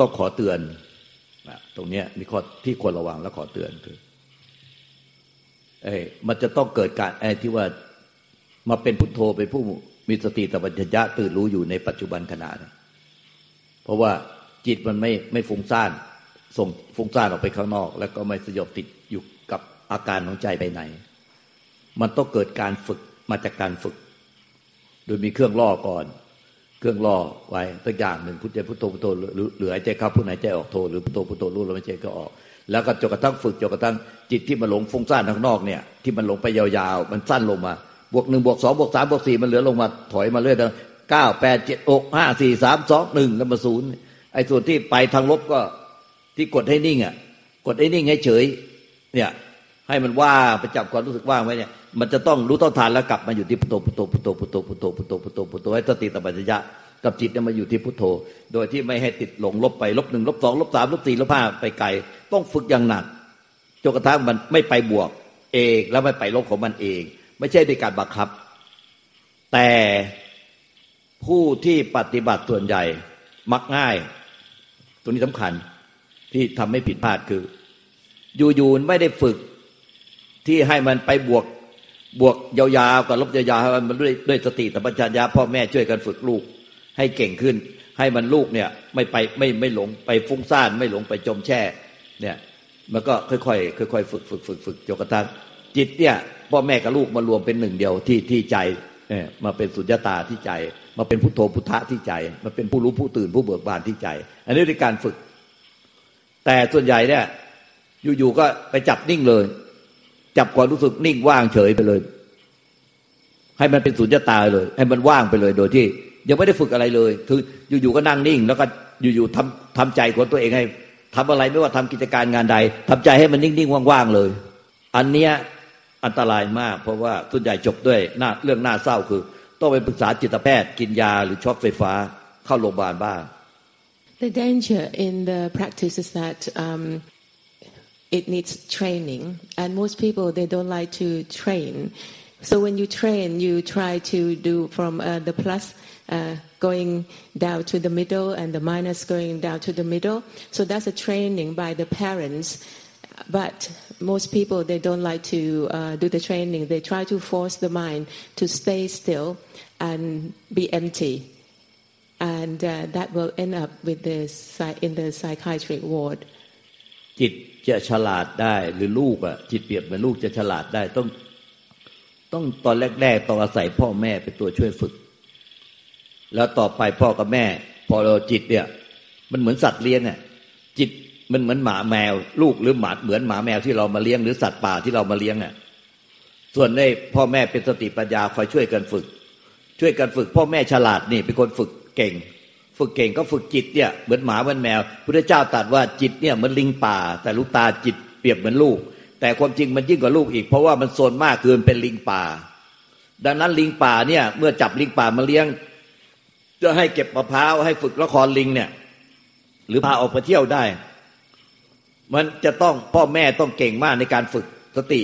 ต้องขอเตือนตรงนี้มีข้อที่ควรระวังและขอเตือนคือเอ้มันจะต้องเกิดการไอ้ที่ว่ามาเป็นพุทโธเป็นผู้มีสติตปัญญะตื่นรู้อยู่ในปัจจุบันขณะเพราะว่าจิตมันไม่ไม่ฟุ้งซ่านส่งฟุ้งซ่านออกไปข้างนอก แล้วก็ไม่สยบติดอยู่กับอาการของใจไปไหน มันต้องเกิดการฝึกมาจากการฝึก โดยมีเครื่องล่อก่อน เครื่องล่อไว้ตัวอย่างหนึ่งพุทธพุทโธพุทโธหรือหายใจเข้าพุทหายใจออกโธหรือพุทโธพุทโธรู้แล้วไม่ใจก็ออก แล้วก็จนกระทั่งฝึกจนกระทั่งจิตที่มันหลงฟุ้งซ่านข้างนอกเนี่ยที่มันหลงไปยาวๆ มันสั้นลงมา บวกหนึ่งบวกสองบวกสามบวกสี่มันเหลือลงมาถอยมาเรื่อยๆเก้าแปดเจ็ดอกห้าสี่สามสองหนึ่งแล้วมาศูนย์ไอ้ส่วนที่ไปทางลบก็ที่กดให้นิ่งอะกดให้นิ่งให้เฉย เนี่ย ให้มันว่างไปจับความรู้สึกว่างไว้เนี่ย มันจะต้องรู้ต้นทานแล้วกลับมาอยู่ที่พุทโธพุทโธพุทโธพุทโธพุทโธพุทโธพุทโธพุทโธให้สติตัปัญญะกับจิตเนี่ยมาอยู่ที่พุทโธ โดยที่ไม่ให้ติดหลงลบไปลบหนึ่งลบสองลบสามลบสี่ลบห้าไปไกล ต้องฝึกอย่างหนักจนกระทั่งมันไม่ไปบวกเองแล้วไม่ไปลบของมันเอง ไม่ใช่ด้วยการบังคับ แต่ผู้ที่ปฏิบัติส่วนใหญ่มักง่าย ตัวนี้สำคัญที่ทำให้ผิดพลาดคือ อยู่ๆไม่ได้ฝึก ที่ให้มันไปบวกบวกยาวๆกับลบยาวๆให้มันด้วยด้วยสติสัมปชัญญะพ่อแม่ช่วยกันฝึกลูก ให้เก่งขึ้น ให้มันลูกเนี่ยไม่ไปไม่ไม่หลงไปฟุ้งซ่านไม่หลงไปจมแช่เนี่ยมันก็ค่อยๆค่อยๆฝึกฝึกฝึกฝึกจนกระทั่งจิตเนี่ยพ่อแม่กับลูกมารวมเป็นหนึ่งเดียวที่ที่ใจเนี่ยมาเป็นสุญญตาที่ใจ มาเป็นพุทโธพุทธะที่ใจ มาเป็นผู้รู้ผู้ตื่นผู้เบิกบานที่ใจ อันนี้คือการฝึก แต่ส่วนใหญ่เนี่ยอยู่ๆก็ไปจับนิ่งเลย จับความรู้สึกนิ่งว่างเฉยไปเลย ให้มันเป็นสุญญตาเลย ให้มันว่างไปเลยโดยที่ ยังไม่ได้ฝึกอะไรเลย คืออยู่ๆก็นั่งนิ่ง แล้วก็อยู่ๆทำทำใจของตัวเองให้ทำอะไรไม่ว่าทำกิจการงานใดทำใจให้มันนิ่งๆว่างๆเลย อันเนี้ยอันตรายมาก เพราะว่าส่วนใหญ่จบด้วยหน้าเรื่องหน้าเศร้าคือ ต้องไปปรึกษาจิตแพทย์กินยาหรือช็อตไฟฟ้าเข้าโรงพยาบาลบ้าง The danger in the practice is that um, it needs training, and most people they don't like to train. So when you train, you try to do from uh, the plus uh, going down to the middle and the minus going down to the middle. So that's a training by the parents. But most people they don't like to uh, do the training. They try to force the mind to stay still and be empty, and uh, that will end up with the in the psychiatric ward. จิตจะฉลาดได้หรือลูกอะ จิตเปรียบเหมือนลูกจะฉลาดได้ต้อง ต้องตอนแรก ๆต้องอาศัยพ่อแม่เป็นตัวช่วยฝึก แล้วต่อไปพ่อกับแม่ พอเราจิตเนี่ย มันเหมือนสัตว์เลี้ยงอะจิตมันเหมือนหมาแมว ลูกหรือหมาเหมือนหมาแมวที่เรามาเลี้ยงหรือสัตว์ป่าที่เรามาเลี้ยงอะส่วนในพ่อแม่เป็นสติปัญญาคอยช่วยกันฝึก ช่วยกันฝึก พ่อแม่ฉลาดนี่เป็นคนฝึกเก่ง ฝึกเก่งก็ฝึกจิตเนี่ยเหมือนหมาเหมือนแมวพระเจ้าตรัสว่าจิตเนี่ยเหมือนลิงป่า แต่ลูกตาจิตเปรียบเหมือนลูก แต่ความจริงมันยิ่งกว่าลูกอีก เพราะว่ามันโซนมากเกินเป็นลิงป่า ดังนั้นลิงป่าเนี่ยเมื่อจับลิงป่ามาเลี้ยง จะให้เก็บมะพร้าวให้ฝึกละครลิงเนี่ย หรือพาออกไปเที่ยวได้ มันจะต้องพ่อแม่ต้องเก่งมากในการฝึกสติ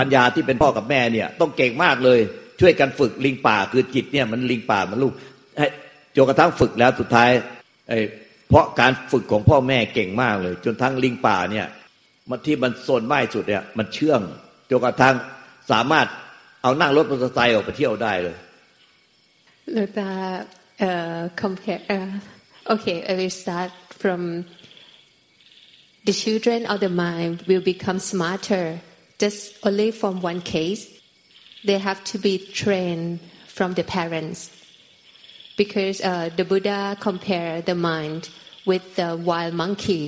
ปัญญาที่เป็นพ่อกับแม่เนี่ยต้องเก่งมากเลยช่วยกันฝึกลิงป่าคือจิตเนี่ยมันลิงป่ามันลูก จนกระทั่งฝึกแล้วสุดท้ายเพราะการฝึกของพ่อแม่เก่งมากเลย จนทั้งลิงป่าเนี่ยมันที่มันโซนไม่สุดเนี่ยมันเชื่องจนกระทั่งสามารถเอานั่งรถมอเตอร์ไซค์ออกไปเที่ยวได้เลยหลวงตา compare uh, okay I will start from the children of the mind will become smarter just only from one case. They have to be trained from the parents. Because uh, the Buddha compared the mind with the wild monkey.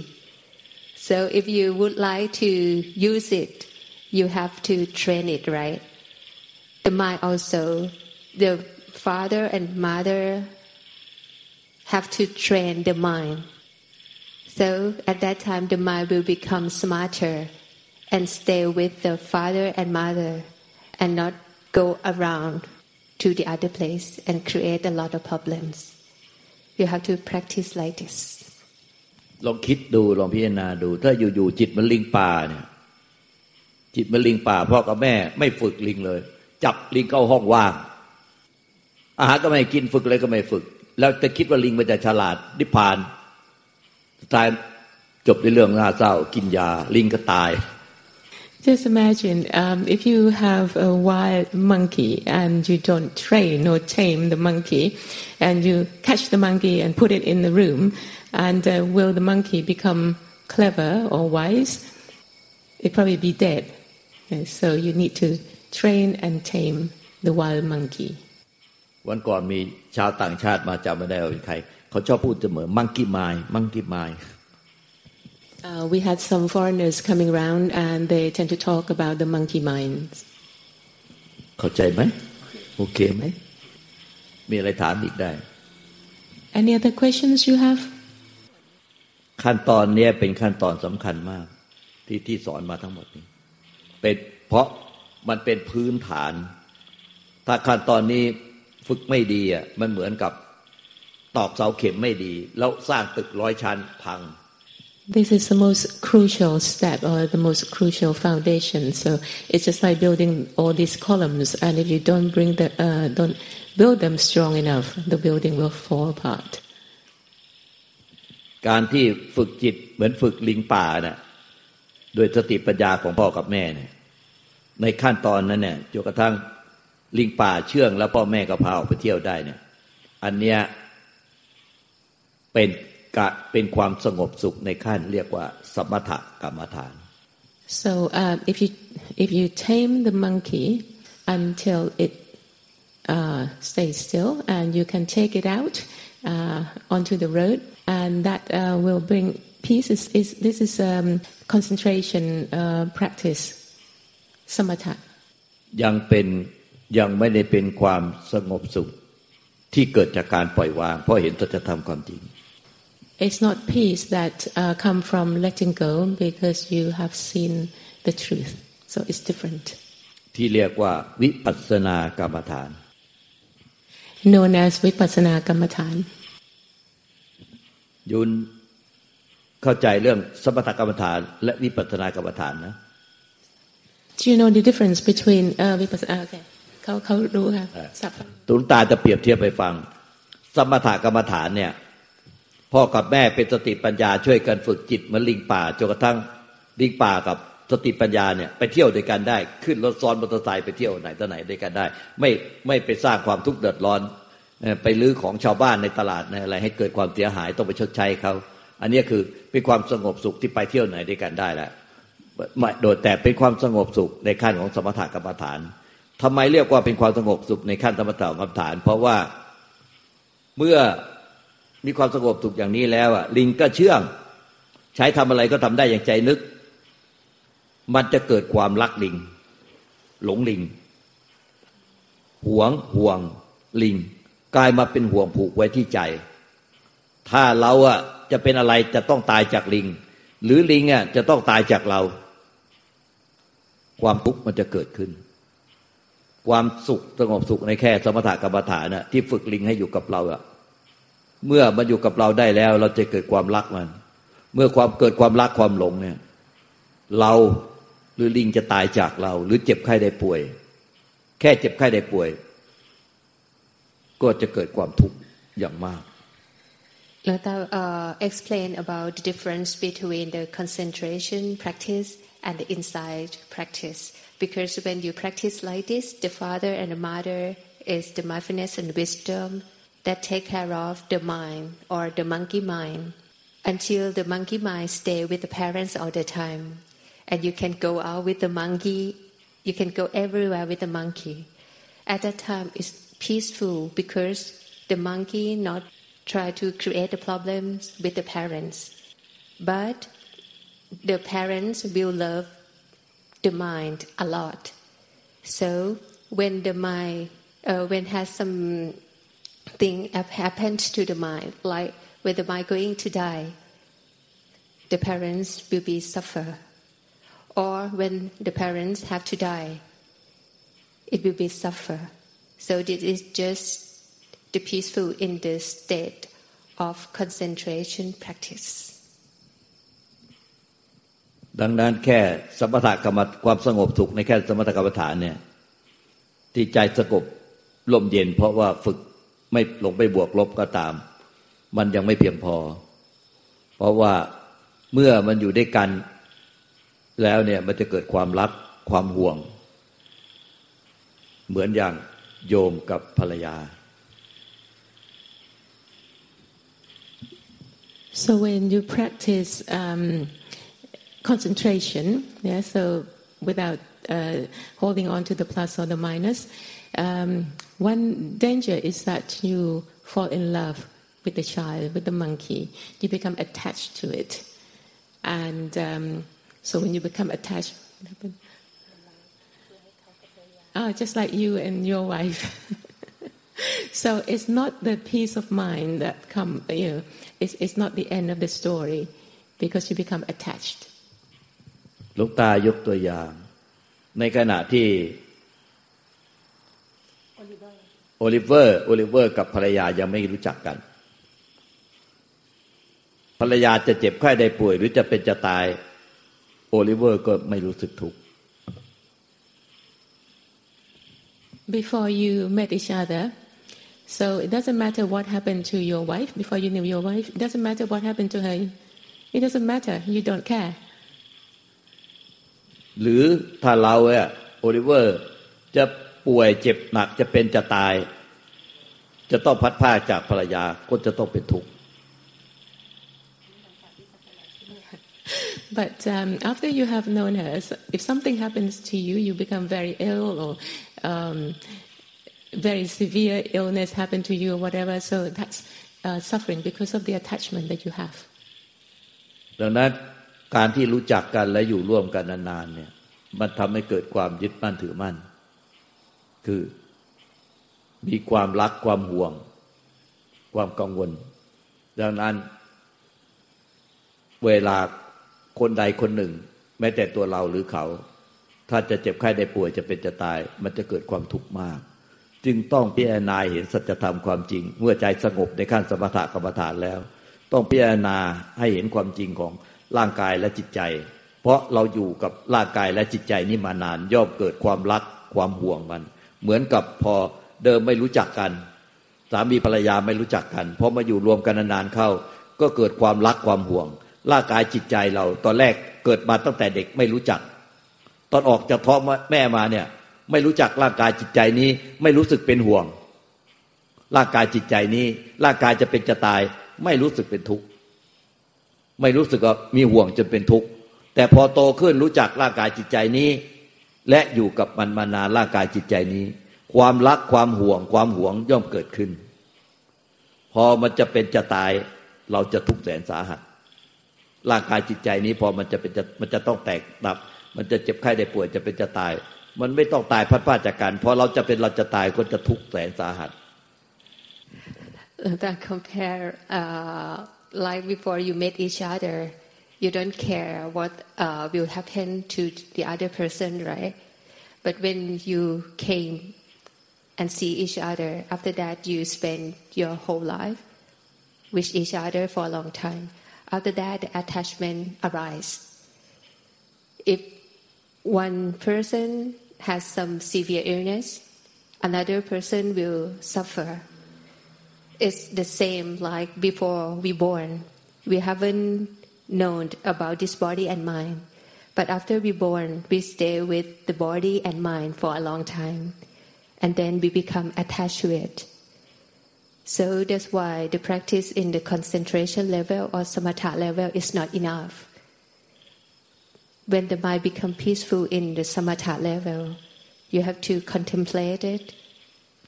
So if you would like to use it, you have to train it, right? The mind also, the father and mother have to train the mind so at that time, the mind will become smarter and stay with the father and mother and not go around to the other place and create a lot of problems. You have to practice like this. ลองคิดดูลองพิจารณาดู ถ้าอยู่ๆจิตมันลิงป่าเนี่ย จิตมันลิงป่าพ่อกับแม่ ไม่ฝึกลิงเลย จับลิงเข้าห้องว่าง อาหารก็ไม่กินฝึกอะไรก็ไม่ฝึก แล้วจะคิดว่าลิงมันจะฉลาดนิพพานสุดท้ายจบในเรื่องน่าเศร้ากินยา ลิงก็ตาย Just imagine um, if you have a wild monkey and you don't train or tame the monkey, and you catch the monkey and put it in the room, and uh, will the monkey become clever or wise? It probably be dead. And so you need to train and tame the wild monkey. วันก่อนมีชาวต่างชาติมาจำไม่ได้ว่าเป็นใคร เขาชอบพูดเสมอมังกี้ไม้มังกี้ไม้ Uh, we had some foreigners coming around and they tend to talk about the monkey minds. เข้าใจไหมโอเคไหมมีอะไรถามอีกได้ Any other questions you have? ขั้นตอนเนี้ยเป็นขั้นตอนสำคัญมาก ที่ที่สอนมาทั้งหมดนี้เป็นเพราะมันเป็นพื้นฐาน ถ้าขั้นตอนนี้ฝึกไม่ดีอะมันเหมือนกับตอกเสาเข็มไม่ดี แล้วสร้างตึกร้อยชั้นพัง This is the most crucial step or the most crucial foundation. So it's just like building all these columns, and if you don't bring the uh, don't build them strong enough, the building will fall apart. การที่ฝึกจิตเหมือนฝึกลิงป่านะ่ะโดยสติปัญญาของพ่อกับแม่เนี่ย ในขั้นตอนนั้นเนี่ยจนกระทั่งลิงป่าเชื่องแล้วพ่อแม่ก็พาออกไปเที่ยวได้เนี่ย อันเนี้ยเป็น กะเป็นความสงบสุขในขั้นเรียกว่าสมถกรรมฐาน So uh, if you if you tame the monkey until it uh, stays still, and you can take it out uh, onto the road, and that uh, will bring peace. Is, is this is um, concentration uh, practice, samatha. ยังเป็นยังไม่ได้เป็นความสงบสุขที่เกิดจากการปล่อยวาง เพราะเห็นสัจธรรมความจริง It's not peace that uh, come from letting go because you have seen the truth. So it's different. ที่เรียกว่าวิปัสสนากรรมฐาน Known as vipassana kamatan. ยุนเข้าใจเรื่องสมถกรรมฐาน และวิปัสสนากรรมฐานนะ Do you know the difference between uh, vipassana? Okay. เขาเขารู้ค่ะสับตุลตาจะเปรียบเทียบไปฟัง สมถกรรมฐานเนี่ย พ่อกับแม่เป็นสติปัญญาช่วยกันฝึกจิตเหมือนลิงป่าจนกระทั่งลิงป่ากับสติปัญญาเนี่ยไปเที่ยวด้วยกันได้ ขึ้นรถซ้อนมอเตอร์ไซค์ไปเที่ยวไหนต่อไหนด้วยกันได้ ไม่ไม่ไปสร้างความทุกข์เดือดร้อน ไปลื้อของชาวบ้านในตลาดในอะไร ให้เกิดความเสียหายต้องไปชดใช้เขาอันนี้คือเป็นความสงบสุขที่ไปเที่ยวไหนด้วยกันได้แหล้วไม่โดยแต่เป็นความสงบสุขในขั้นของสมถกรรมฐานทำไมเรียกว่าเป็นความสงบสุขในขั้นสมถกรรมฐาน เพราะว่าเมื่อ มีความสงบสุขอย่างนี้แล้วอะ ลิงก็เชื่อง ใช้ทำอะไรก็ทำได้อย่างใจนึก มันจะเกิดความรักลิง หลงลิง หวงห่วงลิง กลายมาเป็นห่วงผูกไว้ที่ใจ ถ้าเราอะจะเป็นอะไรจะต้องตายจากลิง หรือลิงอะจะต้องตายจากเรา ความทุกข์มันจะเกิดขึ้น ความสุขสงบสุขในแค่สมถกรรมฐานน่ะที่ฝึกลิงให้อยู่กับเราอะ เมื่อมันอยู่กับเราได้แล้ว เราจะเกิดความรักมัน เมื่อความเกิดความรักความหลงเนี่ย เราหรือลิงจะตายจากเรา หรือเจ็บไข้ได้ป่วย แค่เจ็บไข้ได้ป่วย ก็จะเกิดความทุกข์อย่างมาก Lata uh, explain about the difference between the concentration practice and the insight practice. Because when you practice like this, the father and the mother is the mindfulness and wisdom that take care of the mind or the monkey mind until the monkey mind stay with the parents all the time. And you can go out with the monkey, you can go everywhere with the monkey. At that time, it's peaceful because the monkey not try to create the problems with the parents, but the parents will love the mind a lot. So when the mind, uh, when has some thing hap- happened to the mind, like when the mind going to die, the parents will be suffer. Or when the parents have to die, it will be suffer. So this is just the peaceful in the state of concentration practice. ดังนั้นแค่สมถกรรมความสงบสุขในแค่สมถกรรมฐานเนี่ย ที่ใจสงบลมเย็น เพราะว่าฝึก ไม่ลงไปบวกลบก็ตาม มันยังไม่เพียงพอ เพราะว่าเมื่อมันอยู่ด้วยกัน แล้วเนี่ยมันจะเกิดความรักความห่วง เหมือนอย่างโยมกับภรรยา So when you practice um, concentration, yeah, so without uh, holding on to the plus or the minus, um, one danger is that you fall in love with the child, with the monkey. You become attached to it. And um, so when you become attached, oh, just like you and your wife. so it's not the peace of mind that come, you know, it's, it's not the end of the story because you become attached. ลูกตายกตัวอย่าง ในขณะที่ โอลิเวอร์ โอลิเวอร์ กับภรรยายังไม่รู้จักกัน ภรรยาจะเจ็บไข้ได้ป่วย หรือจะเป็นจะตาย โอลิเวอร์ก็ไม่รู้สึกทุกข์ Before you met each other, so it doesn't matter what happened to your wife before you knew your wife. It doesn't matter what happened to her. It doesn't matter. You don't care. หรือถ้าเราเนี่ยโอลิเวอร์จะ ป่วยเจ็บหนักจะเป็นจะตาย จะต้องพัดผ้าจากภรรยาก็จะต้องเป็นทุกข์ But um, after you have known her, so if something happens to you, you become very ill or um, very severe illness happen to you or whatever. So that's uh, suffering because of the attachment that you have. ดังนั้นการที่รู้จักกันและอยู่ร่วมกันนานๆเนี่ยมันทำให้เกิดความยึดมั่นถือมั่น คือ มีความรักความห่วง ความกังวล ดังนั้น เวลาคนใดคนหนึ่ง แม้แต่ตัวเราหรือเขา ถ้าจะเจ็บไข้ได้ป่วยจะเป็นจะตาย มันจะเกิดความทุกข์มาก จึงต้องพิจารณาเห็นสัจธรรมความจริง เมื่อใจสงบในขั้นสมถะกรรมฐานแล้ว ต้องพิจารณาให้เห็นความจริงของร่างกายและจิตใจ เพราะเราอยู่กับร่างกายและจิตใจนี้มานานย่อมเกิดความรักความห่วงมัน เหมือนกับพอเดิมไม่รู้จักกัน สามีภรรยาไม่รู้จักกันพอมาอยู่รวมกันนานๆเข้า ก็เกิดความรักความห่วง ร่างกายจิตใจเราตอนแรกเกิดมาตั้งแต่เด็กไม่รู้จัก ตอนออกจากท้องแม่มาเนี่ย ไม่รู้จักร่างกายจิตใจนี้ไม่รู้สึกเป็นห่วง ร่างกายจิตใจนี้ร่างกายจะเป็นจะตาย ไม่รู้สึกเป็นทุกข์ไม่รู้สึกว่ามีห่วงจนเป็นทุกข์แต่พอโตขึ้นรู้จักร่างกายจิตใจนี้ และอยู่กับมันมานานร่างกายจิตใจนี้ ความรักความห่วง ความห่วงย่อมเกิดขึ้น พอมันจะเป็นจะตาย เราจะทุกข์แสนสาหัสร่างกายจิตใจนี้พอมันจะเป็นจะมันจะต้องแตกดับ มันจะเจ็บไข้ได้ป่วยจะเป็นจะตาย มันไม่ต้องตายพัดพลาดจากกันพอเราจะเป็นเราจะตายก็จะทุกข์แสนสาหัส that compare uh, like before you met each other you don't care what uh, will happen to the other person right? But when you came and see each other after that you spend your whole life with each other for a long time. After that attachment arise. If one person has some severe illness another person will suffer. It's the same like before we born. We haven't known about this body and mind. But after we born, we stay with the body and mind for a long time. And then we become attached to it. So that's why the practice in the concentration level or samatha level is not enough. When the mind become peaceful in the samatha level, you have to contemplate it.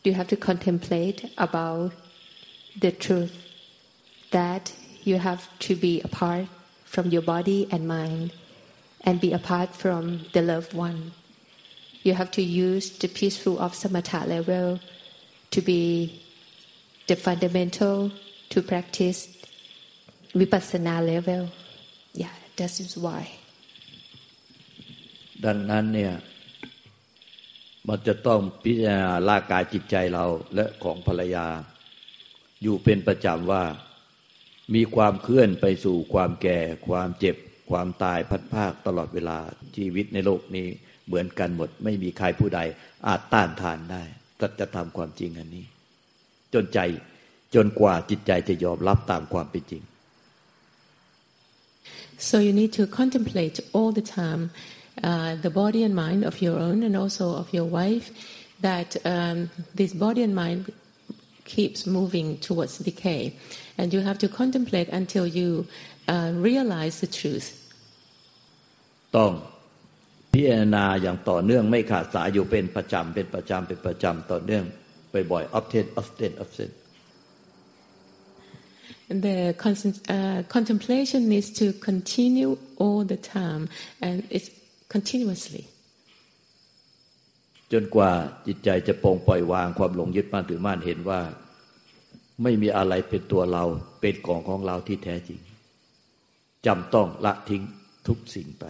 You have to contemplate about the truth that you have to be apart from your body and mind and be apart from the loved one. You have to use the peaceful of samatha level to be the fundamental to practice vipassana level. Yeah, that is why. ดังนั้นเนี่ยมันจะต้องพิจารณาร่างกายจิตใจเราและของภรรยาอยู่เป็นประจำว่า มีความเคลื่อนไปสู่ความแก่ ความเจ็บ ความตายพัดภาคตลอดเวลาชีวิตในโลกนี้เหมือนกันหมด ไม่มีใครผู้ใดอาจต้านทานได้ก็จะทำความจริงอันนี้ จนใจจนกว่าจิตใจจะยอมรับตามความเป็นจริง so you need to contemplate all the time uh, the body and mind of your own and also of your wife that um, this body and mind keeps moving towards decay and you have to contemplate until you uh, realize the truth ต้องพิจารณาอย่างต่อเนื่องไม่ขาดสายอยู่เป็นประจำเป็นประจำเป็นประจำต่อเนื่องบ่อยๆ often often often the uh, contemplation needs to continue all the time and it's continuously จนกว่าจิตใจจะปรงปล่อยวางความหลงยึดมั่นถือมั่นเห็นว่า ไม่มีอะไรเป็นตัวเราเป็นของของเราที่แท้จริงจำต้องละทิ้งทุกสิ่งไป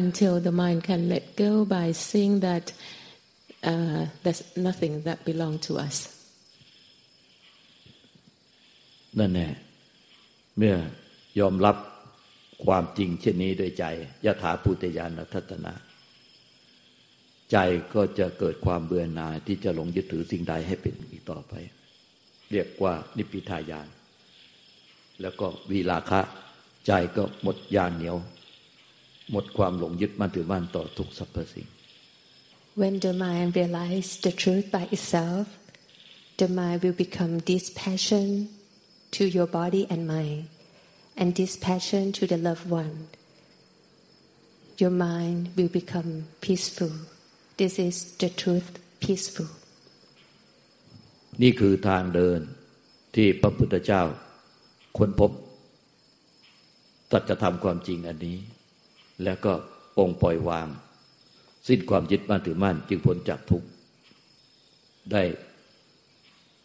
until the mind can let go by seeing that uh, there's nothing that belong to us นั่นแน่เมื่อยอมรับความจริงเช่นนี้ด้วยใจยถาภูตยานทัตนะ ใจก็จะเกิดความเบื่อหน่ายที่จะหลงยึดถือสิ่งใดให้เป็นอีกต่อไป เรียกว่านิพพิทายาน แล้วก็วีลาคะ ใจก็หมดยานเหนียว หมดความหลงยึดมั่นถือมั่นต่อทุกสรรพสิ่ง When the mind realizes the truth by itself, the mind will become dispassion to your body and mind, and dispassion to the loved one. Your mind will become peaceful. This is the truth, peaceful. นี่คือทางเดินที่พระพุทธเจ้าค้นพบสัจธรรมความจริงอันนี้ แล้วก็ปองปล่อยวาง สิ้นความยึดมั่นถือมั่น จึงพ้นจากทุกข์ได้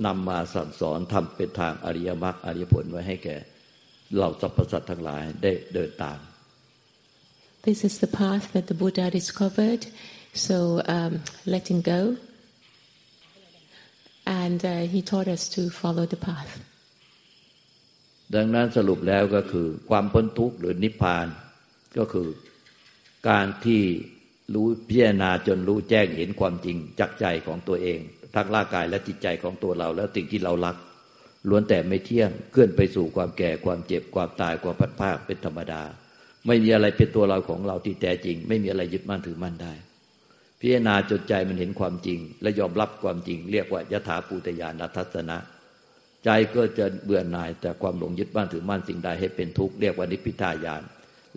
นำมาสั่งสอนทำเป็นทางอริยมรรคอริยผลไว้ให้แก่เหล่าสรรพสัตว์ทั้งหลายได้เดินตาม This is the path that the Buddha discovered so um, letting go and uh, he taught us to follow the path ดังนั้นสรุปแล้วก็คือ ความพ้นทุกข์หรือนิพพาน ก็คือการที่รู้พิจารณาจนรู้แจ้งเห็นความจริงจักใจของตัวเอง ทั้งร่างกายและจิตใจของตัวเรา แล้วสิ่งที่เรารัก ล้วนแต่ไม่เที่ยงเคลื่อนไปสู่ความแก่ความเจ็บความตายความพัดภาคเป็นธรรมดา ไม่มีอะไรเป็นตัวเราของเราที่แท้จริง ไม่มีอะไรยึดมั่นถือมั่นได้ พิจารณาจดใจมันเห็นความจริง และยอมรับความจริง เรียกว่ายถาปูตยานัทัศนะ ใจก็จะเบื่อหน่ายแต่ความหลงยึดมั่นถือมั่นสิ่งใดให้เป็นทุกข์เรียกว่านิพพิทายาน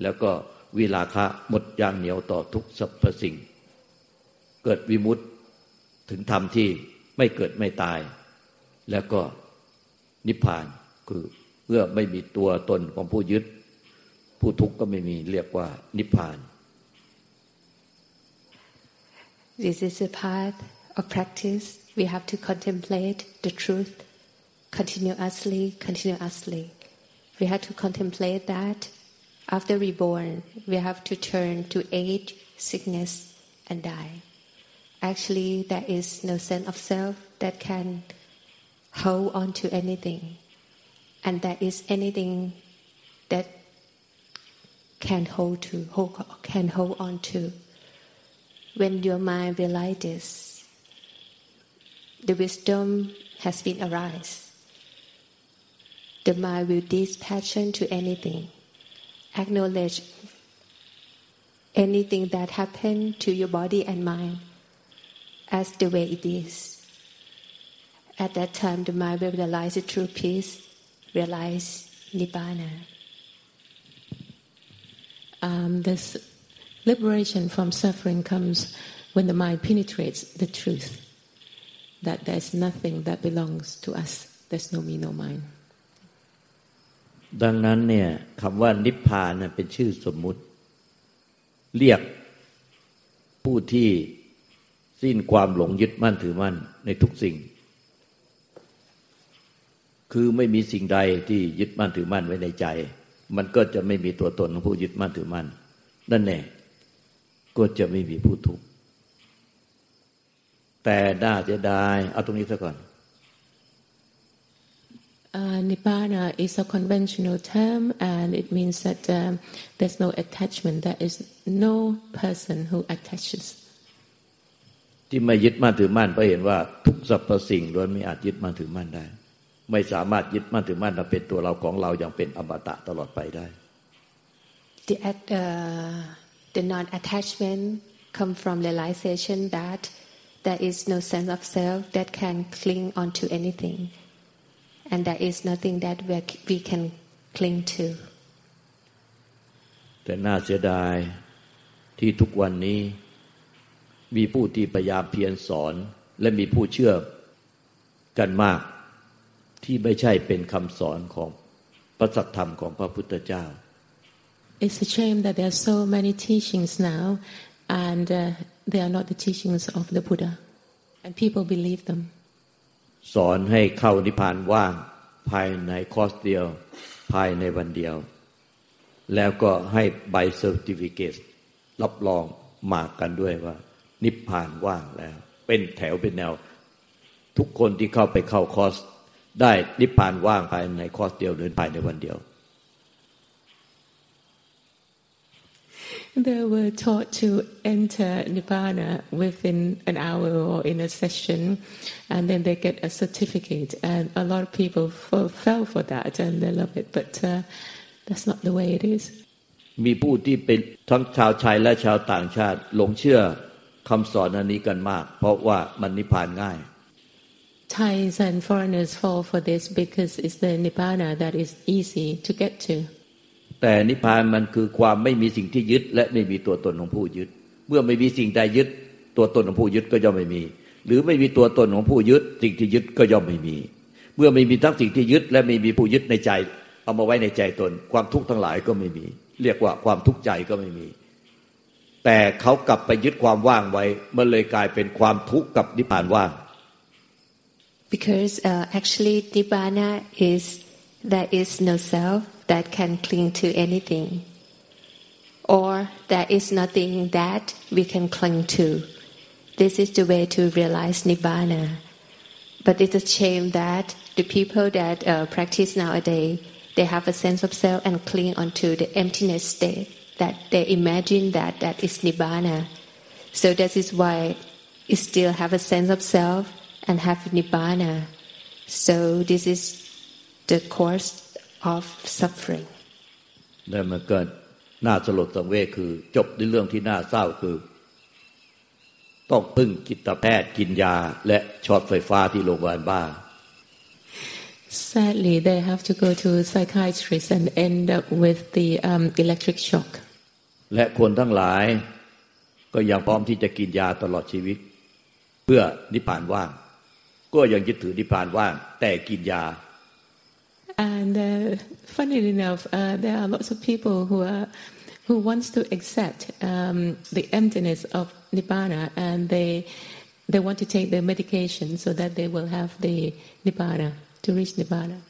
แล้วก็วิลาคะหมดยางเหนียวต่อทุกสรรพสิ่ง เกิดวิมุตถึงธรรมที่ไม่เกิดไม่ตาย แล้วก็นิพพานคือเมื่อไม่มีตัวตนของผู้ยึด ผู้ทุกข์ก็ไม่มีเรียกว่านิพพาน This is a path of practice. We have to contemplate the truth continuously, continuously. We have to contemplate that after reborn, we have to turn to age, sickness, and die. actually there is no sense of self that can hold on to anything. And there is anything that can hold to, hold, can hold on to. When your mind realizes the wisdom has been arise, the mind will dispassion to anything, acknowledge anything that happened to your body and mind as the way it is. At that time, the mind will realize the true peace, realize nibbana. Um, this liberation from suffering comes when the mind penetrates the truth that there's nothing that belongs to us. There's no me, no mine. ดังนั้นเนี่ยคำว่านิพพานเป็นชื่อสมมุติ เรียกผู้ที่สิ้นความหลงยึดมั่นถือมั่นในทุกสิ่ง คือไม่มีสิ่งใดที่ยึดมั่นถือมั่นไว้ในใจ มันก็จะไม่มีตัวตนของผู้ยึดมั่นถือมั่นนั่นแน่ ก็จะไม่มีผู้ทุกข์แต่น่าจะได้เอาตรงนี้ซะก่อน Uh, Nibbana is a conventional term and it means that um, there's no attachment. There is no person who attaches. ที่ไม่ยึดมั่นถือมั่นเพราะเห็นว่าทุกสรรพสิ่งล้วนไม่อาจยึดมั่นถือมั่นได้ ไม่สามารถยึดมั่นถือมั่นมาเป็นตัวเราของเราอย่างเป็นอมตะตลอดไปได้ The, uh, the non-attachment come from realization that there is no sense of self that can cling onto anything, and there is nothing that we can cling to. แต่น่าเสียดายที่ทุกวันนี้ มีผู้ที่พยายามเพียรสอนและมีผู้เชื่อกันมาก ที่ไม่ใช่เป็นคำสอนของพระสัทธรรมของพระพุทธเจ้า It's a shame that there are so many teachings now and uh, they are not the teachings of the Buddha and people believe them สอนให้เข้านิพพานว่างภายในคอร์สเดียว ภายในวันเดียว แล้วก็ให้ใบเซอร์ติฟิเคตรับรองมากกันด้วยว่า นิพพานว่างแล้ว เป็นแถวเป็นแนว ทุกคนที่เข้าไปเข้าคอร์สได้นิพพานว่างภายในคอร์สเดียวเดินภายในวันเดียว They were taught to enter Nibbana within an hour or in a session, and then they get a certificate. And a lot of people fell for that and they love it, but uh, that's not the way it is. มีผู้ที่เป็นทั้งชาวไทยและชาวต่างชาติหลงเชื่อคำสอนอันนี้กันมาก เพราะว่ามันนิพพานง่าย Thais and foreigners fall for this because it's the nibbana that is easy to get to แต่นิพพานมันคือความไม่มีสิ่งที่ยึด และไม่มีตัวตนของผู้ยึด เมื่อไม่มีสิ่งใดยึด ตัวตนของผู้ยึดก็ย่อมไม่มี หรือไม่มีตัวตนของผู้ยึด สิ่งที่ยึดก็ย่อมไม่มี เมื่อไม่มีทั้งสิ่งที่ยึด และไม่มีผู้ยึดในใจ เอามาไว้ในใจตน ความทุกข์ทั้งหลายก็ไม่มี เรียกว่าความทุกข์ใจก็ไม่มี แต่เขากลับไปยึดความว่างไว้มันเลยกลายเป็นความทุกข์กับนิพพานว่าง because uh, actually nibbana is there is no self that can cling to anything or there is nothing that we can cling to this is the way to realize nibbana but it's a shame that the people that uh, practice nowadays they have a sense of self and cling onto the emptiness state that they imagine that that is nibbana. So that is why it still have a sense of self and have nibbana. So this is the course of suffering. แล้วมันก็น่าสลดสังเวชคือ จบในเรื่องที่น่าเศร้าคือ ต้องพึ่งจิตแพทย์กินยา และช็อตไฟฟ้าที่โรงพยาบาลบ้า Sadly, they have to go to a psychiatrist and end up with the um, electric shock. และคนทั้งหลายก็ยังพร้อมที่จะกินยาตลอดชีวิต เพื่อนิพพานว่าง ก็ยังยึดถือนิพพานว่าง แต่กินยา And uh, funnily enough, uh, there are lots of people who are who wants to accept um, the emptiness of nibbana, and they they want to take the medication so that they will have the nibbana to reach nibbana.